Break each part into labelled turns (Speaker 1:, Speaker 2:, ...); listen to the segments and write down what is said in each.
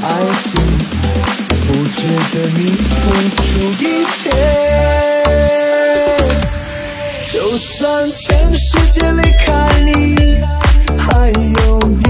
Speaker 1: 爱情不值得你付出一切，就算全世界离开你，还有你。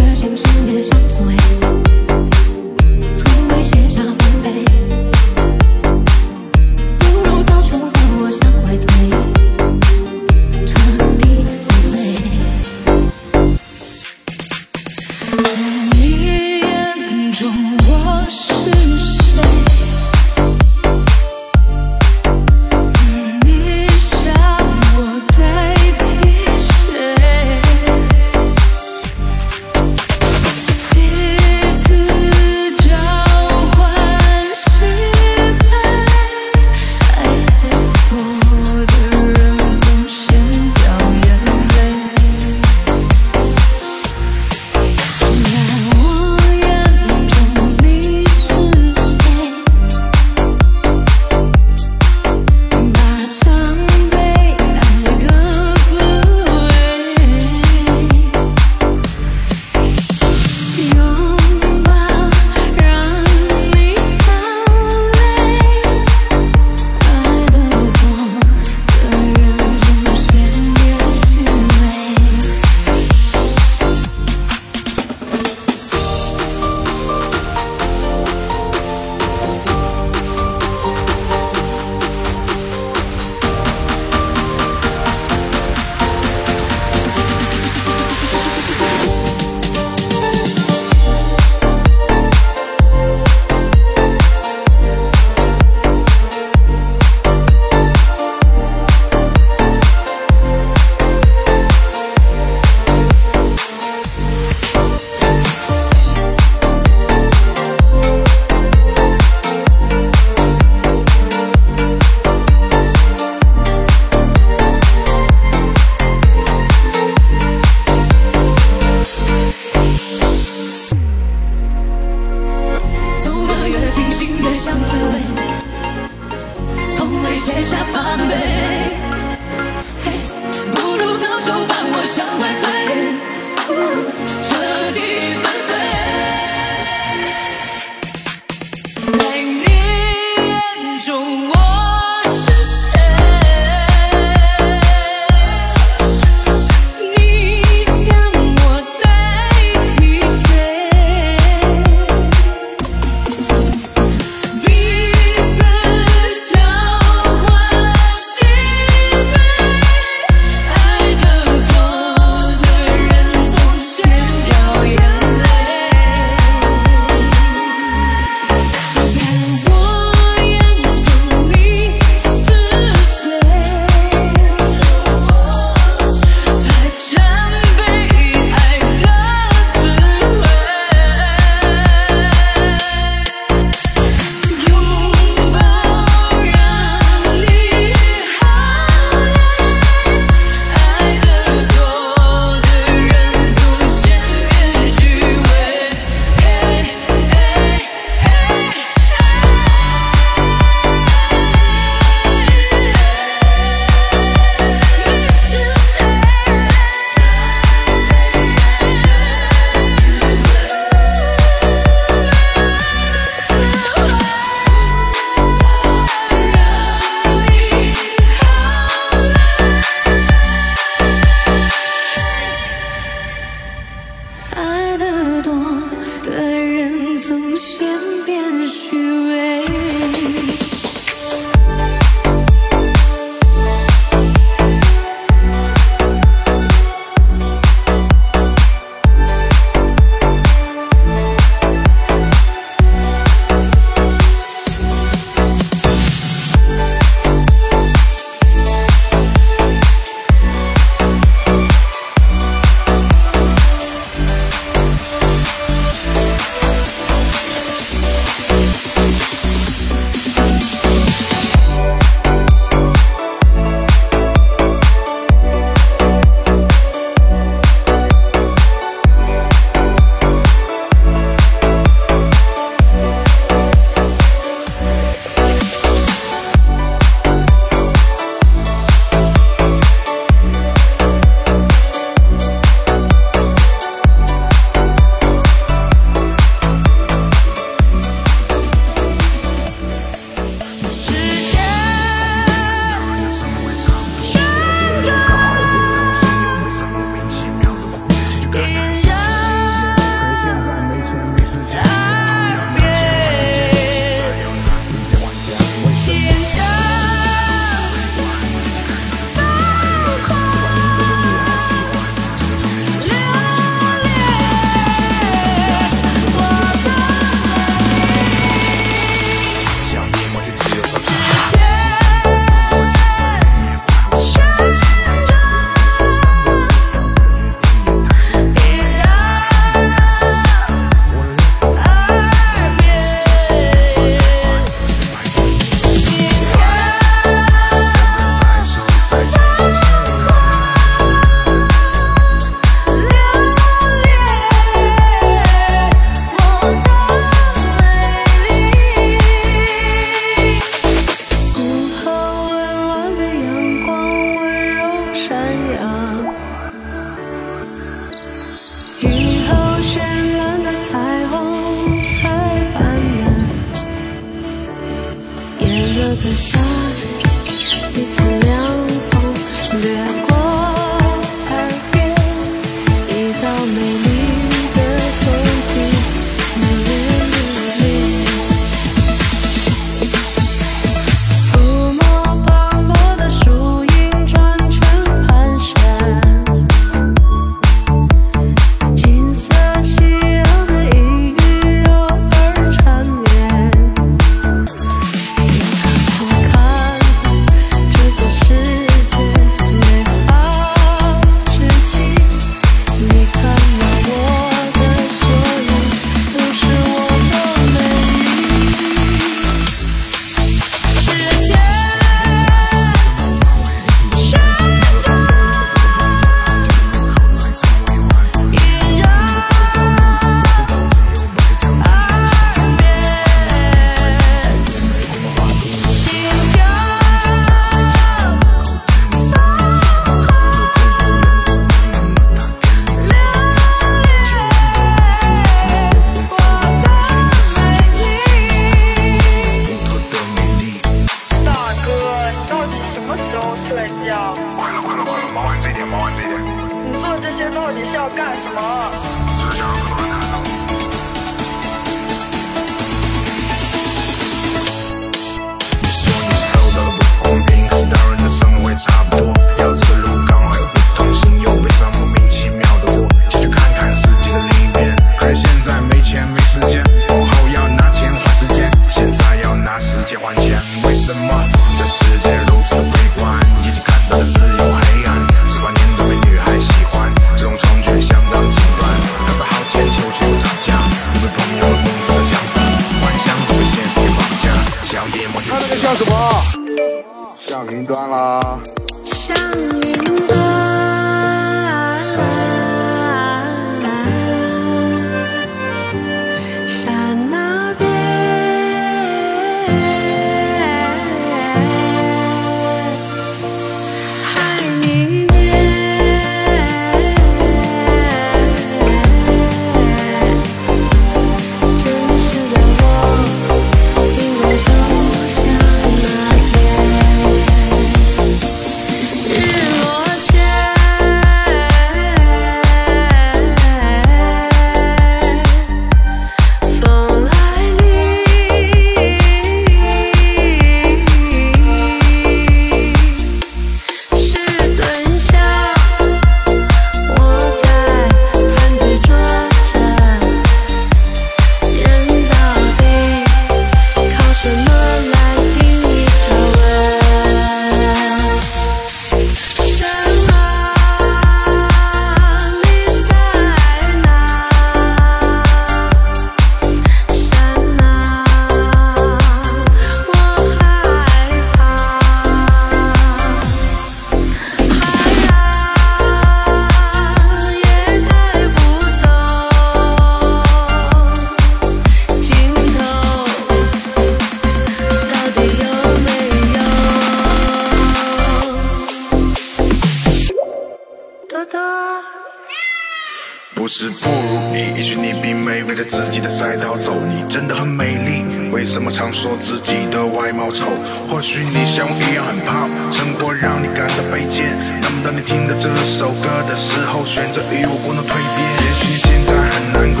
Speaker 2: 说自己的
Speaker 1: 外貌丑或许你像我一样很胖生活让你感到卑贱那么当你听到这首歌的时候选择与我共同蜕变？也许你现在很难过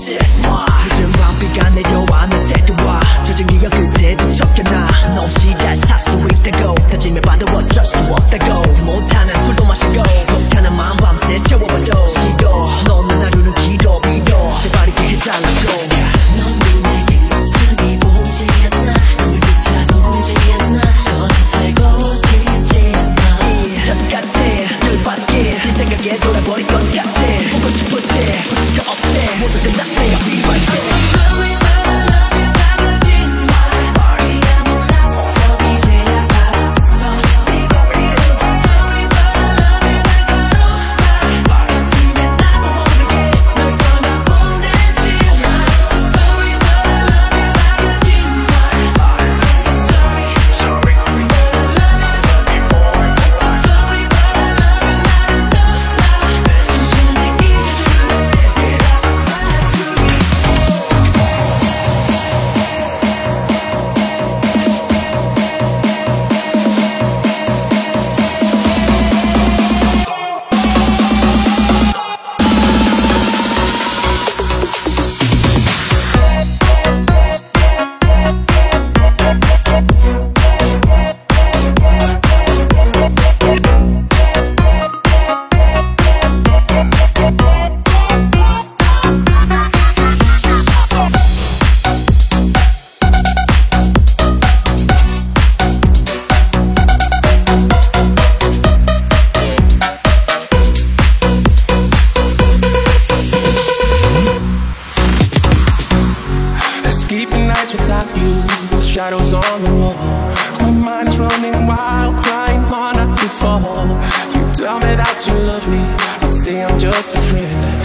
Speaker 1: 时间仿佛被
Speaker 3: 赶。On the wall. My mind is running wild, crying one night before. You tell me that you love me, but say I'm just a friend.